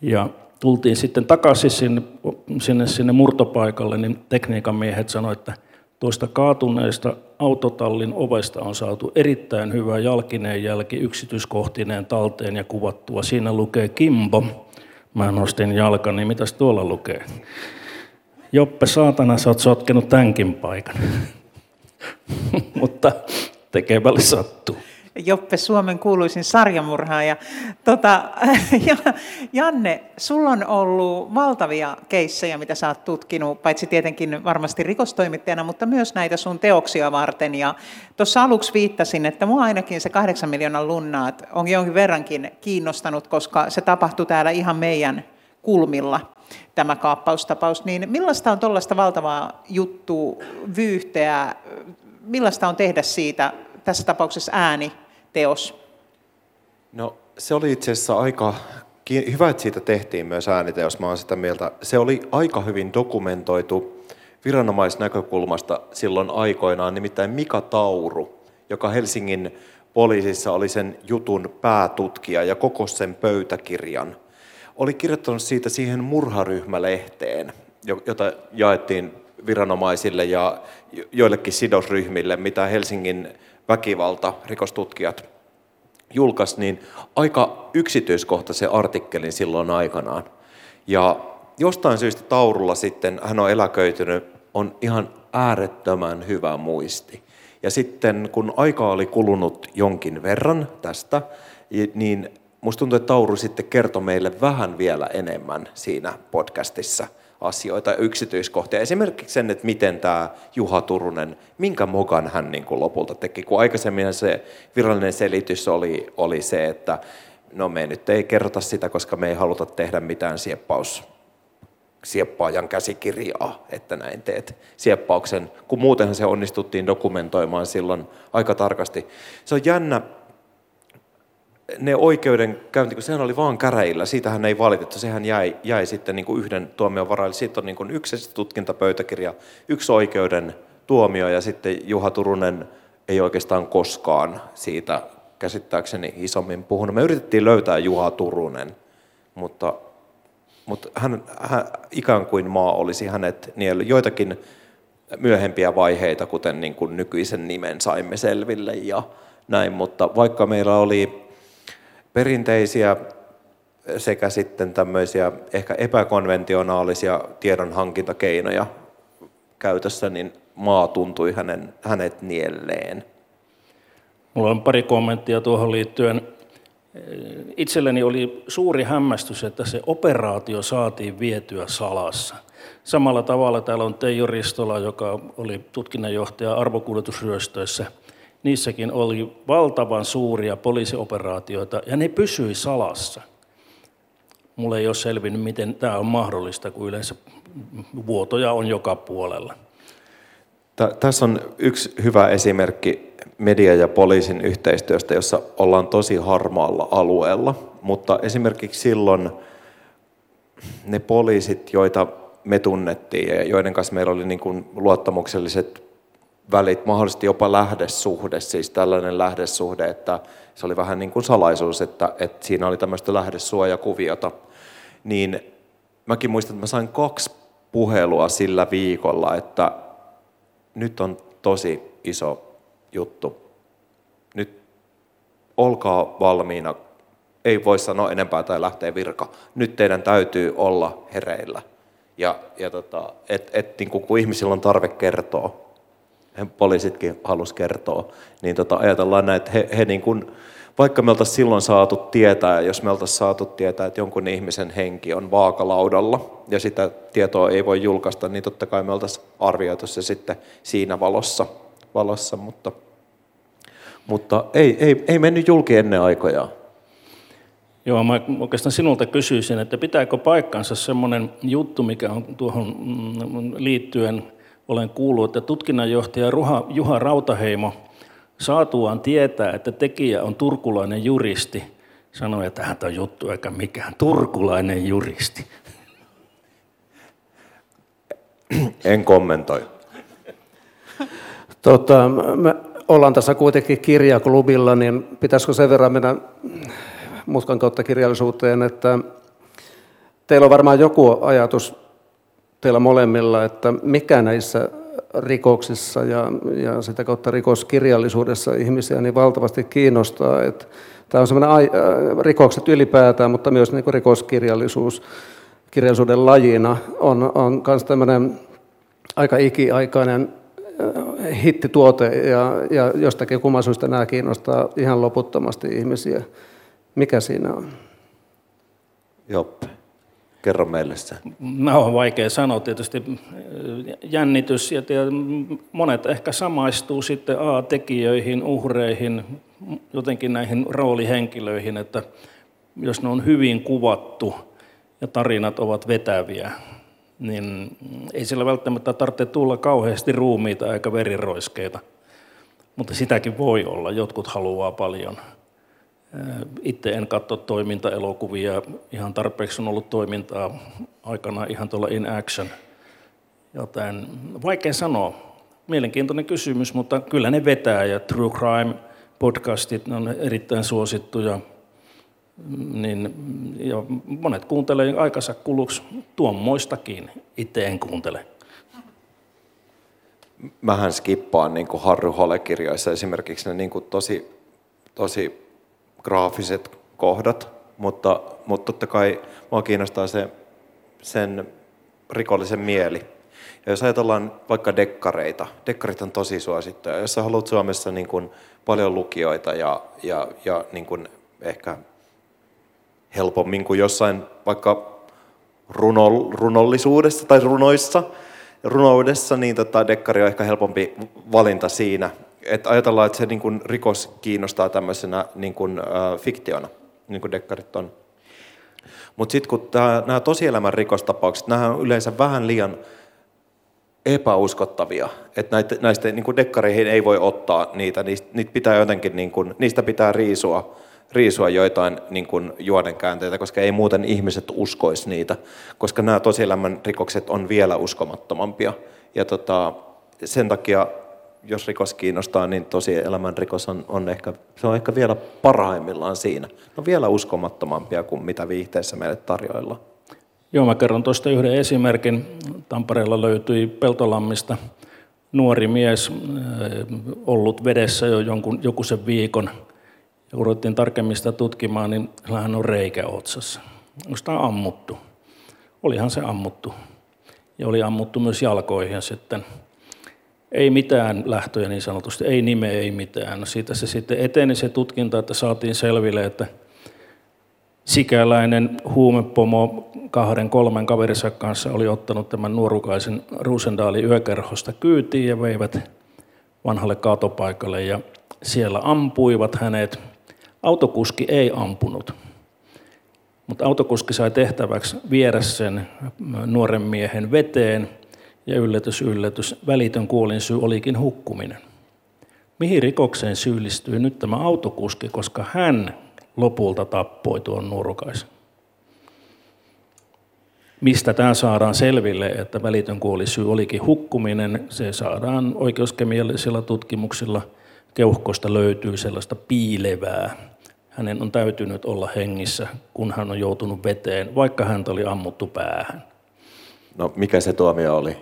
Ja tultiin sitten takaisin sinne, sinne, sinne murtopaikalle, niin tekniikan miehet sanoivat, että tuosta kaatuneesta autotallin ovesta on saatu erittäin hyvä jalkineen jälki yksityiskohtineen talteen ja kuvattua. Siinä lukee Kimbo. Mä nostin jalkani, niin mitäs tuolla lukee? Joppe, saatana, sä oot sotkenut tämänkin paikan. Mutta tekevälle sattuu. Joppe Suomen kuuluisin sarjamurhaaja. Tota, Janne, sulla on ollut valtavia keissejä, mitä sä oot tutkinut, paitsi tietenkin varmasti rikostoimittajana, mutta myös näitä sun teoksia varten. Ja tuossa aluksi viittasin, että mua ainakin se kahdeksan miljoonan lunnaat on jonkin verrankin kiinnostanut, koska se tapahtui täällä ihan meidän kulmilla tämä kaappaustapaus, niin millaista on tuollaista valtavaa juttua, vyyhteä, millaista on tehdä siitä tässä tapauksessa ääni teos? No se oli itse asiassa aika hyvä, että siitä tehtiin myös ääniteos, mä olen sitä mieltä. Se oli aika hyvin dokumentoitu viranomaisnäkökulmasta silloin aikoinaan, nimittäin Mika Tauru, joka Helsingin poliisissa oli sen jutun päätutkija ja koko sen pöytäkirjan, oli kirjoittanut siitä siihen murharyhmälehteen, jota jaettiin viranomaisille ja joillekin sidosryhmille, mitä Helsingin väkivalta, rikostutkijat julkaisi, niin aika yksityiskohtaisen artikkelin silloin aikanaan. Ja jostain syystä Taurulla sitten, hän on eläköitynyt, on ihan äärettömän hyvä muisti. Ja sitten kun aika oli kulunut jonkin verran tästä, niin musta tuntuu, että Tauru sitten kertoi meille vähän vielä enemmän siinä podcastissa – asioita ja yksityiskohtia. Esimerkiksi sen, että miten tämä Juha Turunen, minkä mokan hän niin kuin lopulta teki, kun aikaisemmin se virallinen selitys oli, oli se, että no me nyt ei kerrota sitä, koska me ei haluta tehdä mitään sieppaus, sieppaajan käsikirjaa, että näin teet sieppauksen, kun muutenhan se onnistuttiin dokumentoimaan silloin aika tarkasti. Se on jännä, ne oikeudenkäynti, kun sehän oli vaan käräjillä, siitähän ei valitettu, sehän jäi, jäi sitten niin kuin yhden tuomion varalle. Sitten on niin kuin yksi tutkintapöytäkirja, yksi oikeuden tuomio ja sitten Juha Turunen ei oikeastaan koskaan siitä käsittääkseni isommin puhunut. Me yritettiin löytää Juha Turunen, mutta, mutta hän, hän, ikään kuin maa olisi hänet niellyt joitakin myöhempiä vaiheita, kuten niin kuin nykyisen nimen saimme selville ja näin, mutta vaikka meillä oli perinteisiä sekä sitten tämmöisiä ehkä epäkonventionaalisia tiedonhankintakeinoja käytössä, niin maa tuntui hänen, hänet nielleen. Mulla on pari kommenttia tuohon liittyen. itselleni oli suuri hämmästys, että se operaatio saatiin vietyä salassa. Samalla tavalla täällä on Teijo Ristola, joka oli tutkinnanjohtaja arvokuljetusryöstöissä. Niissäkin oli valtavan suuria poliisioperaatioita ja ne pysyi salassa. Mulle ei ole selvinnyt, miten tämä on mahdollista, kun yleensä vuotoja on joka puolella. Tässä on yksi hyvä esimerkki media- ja poliisin yhteistyöstä, jossa ollaan tosi harmaalla alueella, mutta esimerkiksi silloin ne poliisit, joita me tunnettiin ja joiden kanssa meillä oli niin kuin luottamukselliset välit, mahdollisesti jopa lähdesuhde, siis tällainen lähdesuhde, että se oli vähän niin kuin salaisuus, että, että siinä oli tämmöistä lähdesuojakuviota, niin mäkin muistan, että mä sain kaksi puhelua sillä viikolla, että nyt on tosi iso juttu. Nyt olkaa valmiina. Ei voi sanoa enempää tai lähteä virka. Nyt teidän täytyy olla hereillä. Ja, ja tota, et, et, niin kun ihmisillä on tarve kertoa, poliisitkin halus kertoa, niin tota, ajatellaan näin, että he, he niin kun, vaikka me oltaisiin silloin saatu tietää, jos me oltaisiin saatu tietää, että jonkun ihmisen henki on vaakalaudalla ja sitä tietoa ei voi julkaista, niin totta kai me oltaisiin arvioitu se sitten siinä valossa, valossa mutta, mutta ei, ei, ei mennyt julki ennen aikojaan. Joo, mä oikeastaan sinulta kysyisin, että pitääkö paikkansa semmoinen juttu, mikä on tuohon mm, liittyen, olen kuullut, että tutkinnanjohtaja Juha Rautaheimo saatuaan tietää, että tekijä on turkulainen juristi, sanoi, että hän on juttu eikä mikään turkulainen juristi. En kommentoi. Tota, me ollaan tässä kuitenkin kirjaklubilla, niin pitäisikö sen verran mennä mutkan kautta kirjallisuuteen, että teillä on varmaan joku ajatus teillä molemmilla, että mikä näissä rikoksissa ja, ja sitä kautta rikoskirjallisuudessa ihmisiä niin valtavasti kiinnostaa. Että tämä on sellainen ai, äh, rikokset ylipäätään, mutta myös niin rikoskirjallisuus kirjallisuuden lajina on, on myös tämmöinen aika ikiaikainen äh, hittituote ja, ja jostakin kummallisuudesta nämä kiinnostaa ihan loputtomasti ihmisiä. Mikä siinä on? Joppe, kerro meille se. No, on vaikea sanoa tietysti. Jännitys ja monet ehkä samaistuu sitten A-tekijöihin, uhreihin, jotenkin näihin roolihenkilöihin, että jos ne on hyvin kuvattu ja tarinat ovat vetäviä, niin ei sillä välttämättä tarvitse tulla kauheasti ruumiita eikä veriroiskeita. Mutta sitäkin voi olla. Jotkut haluaa paljon itse en katso toimintaelokuvia, ihan tarpeeksi on ollut toimintaa aikana ihan tuolla in action. Joten vaikea sanoa. Mielenkiintoinen kysymys, mutta kyllä ne vetää ja True Crime podcastit ne on erittäin suosittuja. Niin, ja monet kuuntelee aikansa kuluksi tuommoistakin, itse en kuuntele. Mähän skippaan niin kuin Harry Hole-kirjoissa esimerkiksi ne niin kuin tosi, tosi graafiset kohdat, mutta, mutta totta kai mua kiinnostaa se, sen rikollisen mieli. Ja jos ajatellaan vaikka dekkareita, dekkarit on tosi suosittuja. Jos sä haluat Suomessa niin kuin paljon lukijoita ja, ja, ja niin kuin ehkä helpommin kuin jossain vaikka runo, runollisuudessa tai runoissa, runoudessa, niin tota, dekkari on ehkä helpompi valinta siinä että ajatellaan, että se niin kuin rikos kiinnostaa tämmöisenä niin kuin, äh, fiktiona, niin kuin dekkarit on. Mutta sitten kun tää, nämä tosielämän rikostapaukset, nämä on yleensä vähän liian epäuskottavia, että näitä, näistä niin kuin dekkareihin ei voi ottaa niitä, niistä, niitä pitää jotenkin, niin kuin, niistä pitää riisua, riisua joitain niin kuin juonenkäänteitä, koska ei muuten ihmiset uskoisi niitä, koska nämä tosielämän rikokset on vielä uskomattomampia. Ja tota, sen takia jos rikos kiinnostaa, niin tosi elämän rikos on, on ehkä, se on ehkä vielä parhaimmillaan siinä. No vielä uskomattomampia kuin mitä viihteessä meille tarjoillaan. Joo, mä kerron tuosta yhden esimerkin. Tampereella löytyi Peltolammista nuori mies, äh, ollut vedessä jo jonkun, joku sen viikon. Ja kun ruvettiin tarkemmin sitä tutkimaan, niin hän on reikä otsassa. Onko tämä ammuttu? Olihan se ammuttu. Ja oli ammuttu myös jalkoihin sitten ei mitään lähtöjä niin sanotusti, ei nimeä, ei mitään. No siitä se sitten eteni se tutkinta, että saatiin selville, että sikäläinen huumepomo kahden kolmen kaverinsa kanssa oli ottanut tämän nuorukaisen Rusendaalin yökerhosta kyytiin ja veivät vanhalle kaatopaikalle ja siellä ampuivat hänet. Autokuski ei ampunut, mutta autokuski sai tehtäväksi viedä sen nuoren miehen veteen ja yllätys, yllätys, välitön kuolinsyy olikin hukkuminen. Mihin rikokseen syyllistyy nyt tämä autokuski, koska hän lopulta tappoi tuon nuorukaisen? Mistä tämä saadaan selville, että välitön kuolisyy olikin hukkuminen? Se saadaan oikeuskemiallisilla tutkimuksilla. Keuhkosta löytyy sellaista piilevää. Hänen on täytynyt olla hengissä, kun hän on joutunut veteen, vaikka häntä oli ammuttu päähän. No mikä se tuomio oli?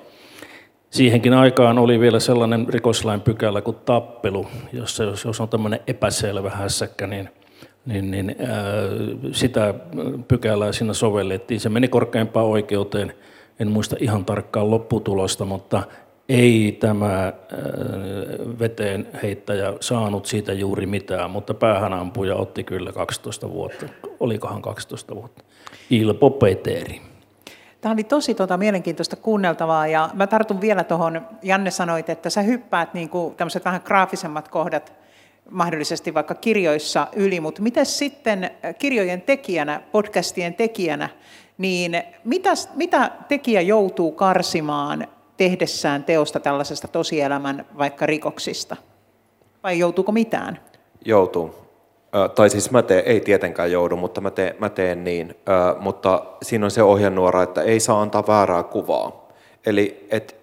Siihenkin aikaan oli vielä sellainen rikoslain pykälä kuin tappelu, jossa jos on tämmöinen epäselvä hässäkkä, niin, niin, niin ää, sitä pykälää siinä sovellettiin. Se meni korkeimpaan oikeuteen, en muista ihan tarkkaan lopputulosta, mutta ei tämä ää, veteen heittäjä saanut siitä juuri mitään, mutta päähänampuja otti kyllä 12 vuotta. Olikohan 12 vuotta? Ilpo Peteri. Tämä oli tosi tota, mielenkiintoista kuunneltavaa ja mä tartun vielä tuohon, Janne sanoit, että sä hyppäät niin kuin, tämmöiset vähän graafisemmat kohdat mahdollisesti vaikka kirjoissa yli, mutta miten sitten kirjojen tekijänä, podcastien tekijänä, niin mitä, mitä tekijä joutuu karsimaan tehdessään teosta tällaisesta tosielämän vaikka rikoksista? Vai joutuuko mitään? Joutuu tai siis mä teen, ei tietenkään joudu, mutta mä teen, mä teen niin. Ö, mutta siinä on se ohjenuora, että ei saa antaa väärää kuvaa. Eli et,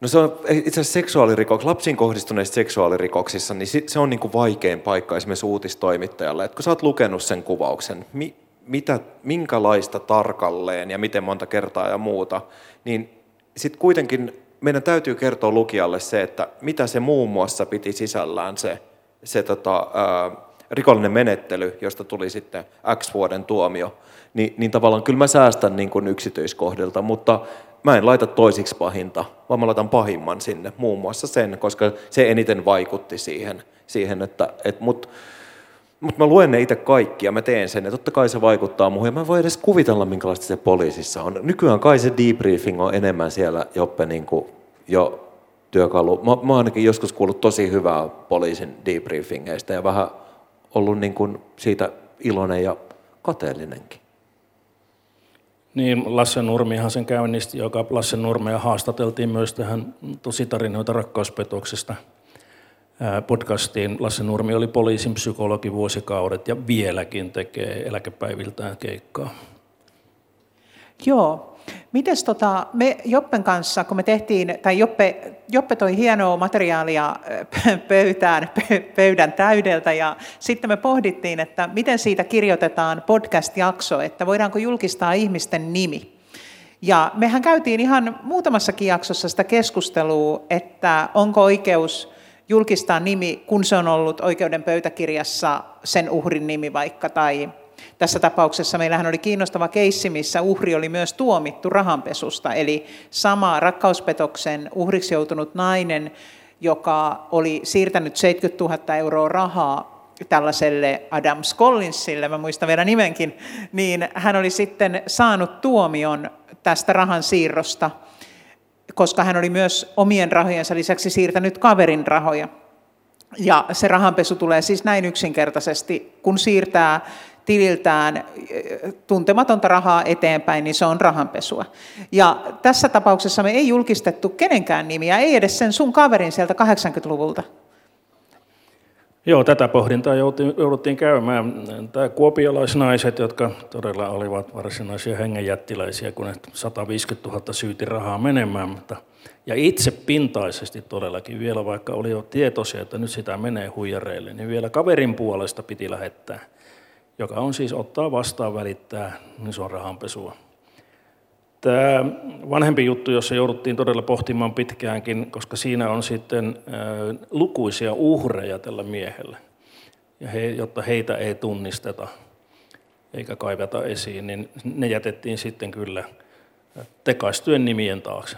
no se on itse asiassa seksuaalirikoksissa, lapsiin kohdistuneissa seksuaalirikoksissa, niin se on niin kuin vaikein paikka esimerkiksi uutistoimittajalle. Et kun sä oot lukenut sen kuvauksen, mi, mitä, minkälaista tarkalleen ja miten monta kertaa ja muuta, niin sitten kuitenkin meidän täytyy kertoa lukijalle se, että mitä se muun muassa piti sisällään se se tota, ää, rikollinen menettely, josta tuli sitten X vuoden tuomio, niin, niin tavallaan kyllä mä säästän niin kuin yksityiskohdilta, mutta mä en laita toisiksi pahinta, vaan mä laitan pahimman sinne, muun muassa sen, koska se eniten vaikutti siihen, siihen että et mut, mutta mä luen ne itse kaikki ja mä teen sen, ja totta kai se vaikuttaa muuhun, ja mä voin edes kuvitella, minkälaista se poliisissa on. Nykyään kai se debriefing on enemmän siellä Joppe niin kuin jo työkalu. Mä, mä ainakin joskus kuullut tosi hyvää poliisin debriefingeistä ja vähän ollut niin kuin siitä iloinen ja kateellinenkin. Niin, Lasse Nurmihan sen käynnisti, joka Lasse Nurmea haastateltiin myös tähän tositarinoita rakkauspetoksesta podcastiin. Lasse Nurmi oli poliisin psykologi vuosikaudet ja vieläkin tekee eläkepäiviltään keikkaa. Joo, Mites tota, me Joppen kanssa, kun me tehtiin, tai Joppe, Joppe toi hienoa materiaalia pöytään, pöydän täydeltä, ja sitten me pohdittiin, että miten siitä kirjoitetaan podcast-jakso, että voidaanko julkistaa ihmisten nimi. Ja mehän käytiin ihan muutamassakin jaksossa sitä keskustelua, että onko oikeus julkistaa nimi, kun se on ollut oikeuden pöytäkirjassa sen uhrin nimi vaikka, tai tässä tapauksessa meillähän oli kiinnostava keissi, missä uhri oli myös tuomittu rahanpesusta, eli sama rakkauspetoksen uhriksi joutunut nainen, joka oli siirtänyt 70 000 euroa rahaa tällaiselle Adam Collinsille, mä muistan vielä nimenkin, niin hän oli sitten saanut tuomion tästä rahan siirrosta, koska hän oli myös omien rahojensa lisäksi siirtänyt kaverin rahoja. Ja se rahanpesu tulee siis näin yksinkertaisesti, kun siirtää tililtään tuntematonta rahaa eteenpäin, niin se on rahanpesua. Ja tässä tapauksessa me ei julkistettu kenenkään nimiä, ei edes sen sun kaverin sieltä 80-luvulta. Joo, tätä pohdintaa jouduttiin käymään. Tämä kuopiolaisnaiset, jotka todella olivat varsinaisia hengenjättiläisiä, kun 150 000 syyti rahaa menemään, mutta ja itse pintaisesti todellakin vielä, vaikka oli jo tietoisia, että nyt sitä menee huijareille, niin vielä kaverin puolesta piti lähettää joka on siis ottaa vastaan, välittää, niin se on rahanpesua. Tämä vanhempi juttu, jossa jouduttiin todella pohtimaan pitkäänkin, koska siinä on sitten lukuisia uhreja tällä miehellä. Ja he, jotta heitä ei tunnisteta eikä kaiveta esiin, niin ne jätettiin sitten kyllä tekaistyön nimien taakse.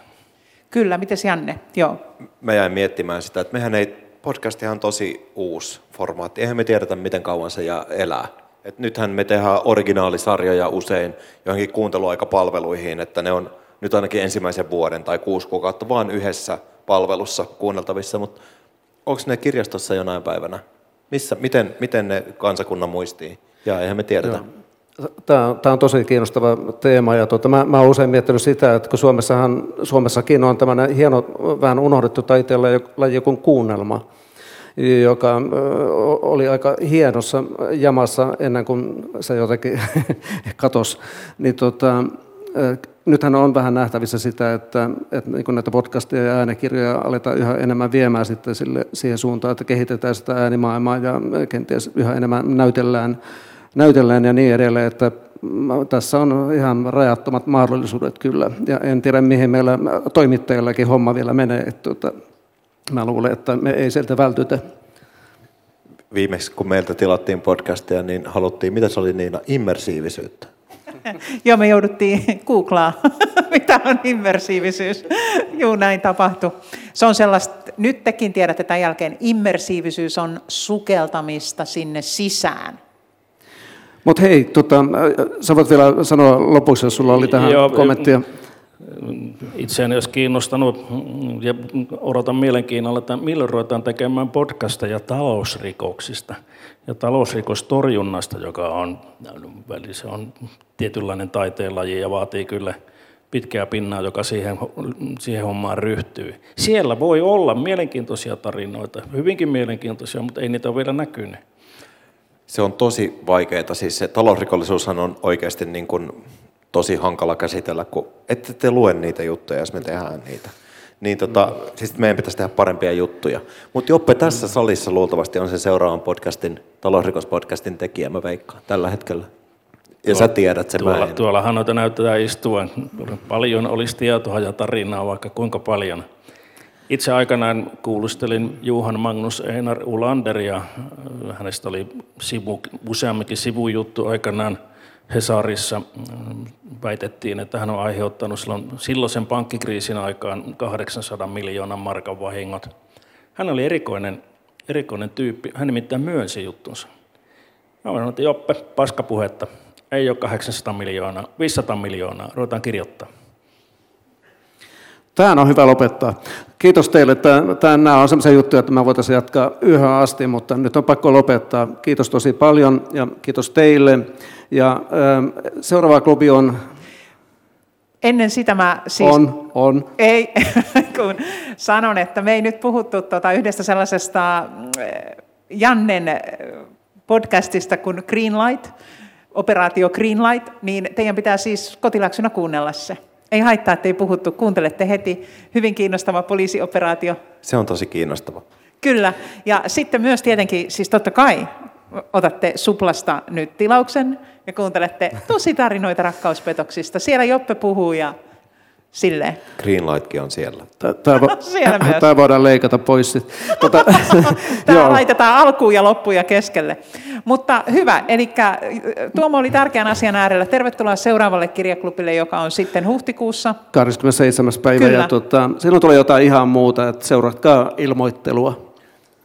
Kyllä, miten Janne? Joo. Mä jäin miettimään sitä, että mehän ei, podcastihan on tosi uusi formaatti. Eihän me tiedetä, miten kauan se elää Et nythän me tehdään originaalisarjoja usein johonkin kuunteluaikapalveluihin, että ne on nyt ainakin ensimmäisen vuoden tai kuusi kuukautta vaan yhdessä palvelussa kuunneltavissa, mutta onko ne kirjastossa jonain päivänä? Missä, miten, miten ne kansakunnan muistii? Ja eihän me tiedetä. Tämä, tämä on tosi kiinnostava teema ja tuota, mä, mä olen usein miettinyt sitä, että kun Suomessahan, Suomessakin on tämmöinen hieno, vähän unohdettu taiteella laji kuin kuunnelma, joka oli aika hienossa jamassa ennen kuin se jotenkin katosi. Niin tota, nythän on vähän nähtävissä sitä, että, että niin näitä podcasteja ja äänekirjoja aletaan yhä enemmän viemään sitten sille, siihen suuntaan, että kehitetään sitä äänimaailmaa ja kenties yhä enemmän näytellään, näytellään ja niin edelleen, että tässä on ihan rajattomat mahdollisuudet kyllä. Ja en tiedä, mihin meillä toimittajillakin homma vielä menee. Että, tuota, mä luulen, että me ei sieltä vältytä. Viimeksi kun meiltä tilattiin podcastia, niin haluttiin, mitä se oli Niina, immersiivisyyttä. Joo, me jouduttiin googlaa, mitä on immersiivisyys. Juu, näin tapahtui. Se on sellaista, nyt tekin tiedätte tämän jälkeen, immersiivisyys on sukeltamista sinne sisään. Mutta hei, tota, sä voit vielä sanoa lopuksi, jos sulla oli tähän Joo, kommenttia. Itseäni olisi kiinnostanut ja odotan mielenkiinnolla, että milloin ruvetaan tekemään podcasteja talousrikoksista ja talousrikostorjunnasta, joka on, se on tietynlainen taiteenlaji ja vaatii kyllä pitkää pinnaa, joka siihen, siihen hommaan ryhtyy. Siellä voi olla mielenkiintoisia tarinoita, hyvinkin mielenkiintoisia, mutta ei niitä ole vielä näkynyt. Se on tosi vaikeaa. Siis se talousrikollisuushan on oikeasti niin kuin tosi hankala käsitellä, kun ette te lue niitä juttuja, jos me tehdään niitä. Niin tota, siis meidän pitäisi tehdä parempia juttuja. Mutta Joppe tässä salissa luultavasti on se seuraavan podcastin, talousrikospodcastin tekijä, mä veikkaan, tällä hetkellä. Ja Tuo, sä tiedät sen tuolla, Tuollahan noita näyttää istua. Paljon olisi tietoa ja tarinaa, vaikka kuinka paljon. Itse aikanaan kuulustelin Juhan Magnus Einar Ulanderia. Hänestä oli sivu, useamminkin sivujuttu aikanaan – Hesarissa mm, väitettiin, että hän on aiheuttanut silloin, silloisen pankkikriisin aikaan 800 miljoonan markan vahingot. Hän oli erikoinen, erikoinen tyyppi. Hän nimittäin myönsi juttunsa. Mä sanoin, että Joppe, paskapuhetta. Ei ole 800 miljoonaa, 500 miljoonaa. Ruvetaan kirjoittaa. Tähän on hyvä lopettaa. Kiitos teille. Tämä, nämä on sellaisia juttuja, että mä voitaisiin jatkaa yhä asti, mutta nyt on pakko lopettaa. Kiitos tosi paljon ja kiitos teille. Ja ähm, seuraava klubi on... Ennen sitä mä siis... On, on. Ei, kun sanon, että me ei nyt puhuttu tuota yhdestä sellaisesta äh, Jannen äh, podcastista kuin Greenlight, operaatio Greenlight, niin teidän pitää siis kotiläksynä kuunnella se. Ei haittaa, että ei puhuttu. Kuuntelette heti. Hyvin kiinnostava poliisioperaatio. Se on tosi kiinnostava. Kyllä. Ja sitten myös tietenkin, siis totta kai, otatte Suplasta nyt tilauksen ja kuuntelette tosi tarinoita rakkauspetoksista. Siellä Joppe puhuu ja silleen. Greenlightkin on siellä. Tämä, vo- siellä myös. Tämä voidaan leikata pois. Tota, Tämä laitetaan alkuun ja loppuun ja keskelle. Mutta hyvä, eli Tuomo oli tärkeän asian äärellä. Tervetuloa seuraavalle kirjaklubille, joka on sitten huhtikuussa. 27. päivä Kyllä. ja tota, silloin tulee jotain ihan muuta, että seuratkaa ilmoittelua.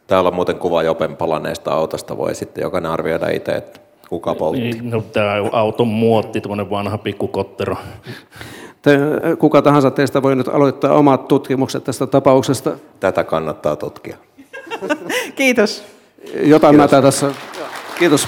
Täällä on muuten kuva Jopen palaneesta autosta, voi sitten jokainen arvioida itse, että kuka poltti. Niin, no, tämä auton muotti, tuonne vanha pikkukottero. Te, kuka tahansa teistä voi nyt aloittaa omat tutkimukset tästä tapauksesta. Tätä kannattaa tutkia. Kiitos. Jotain Kiitos. mä tässä. Kiitos.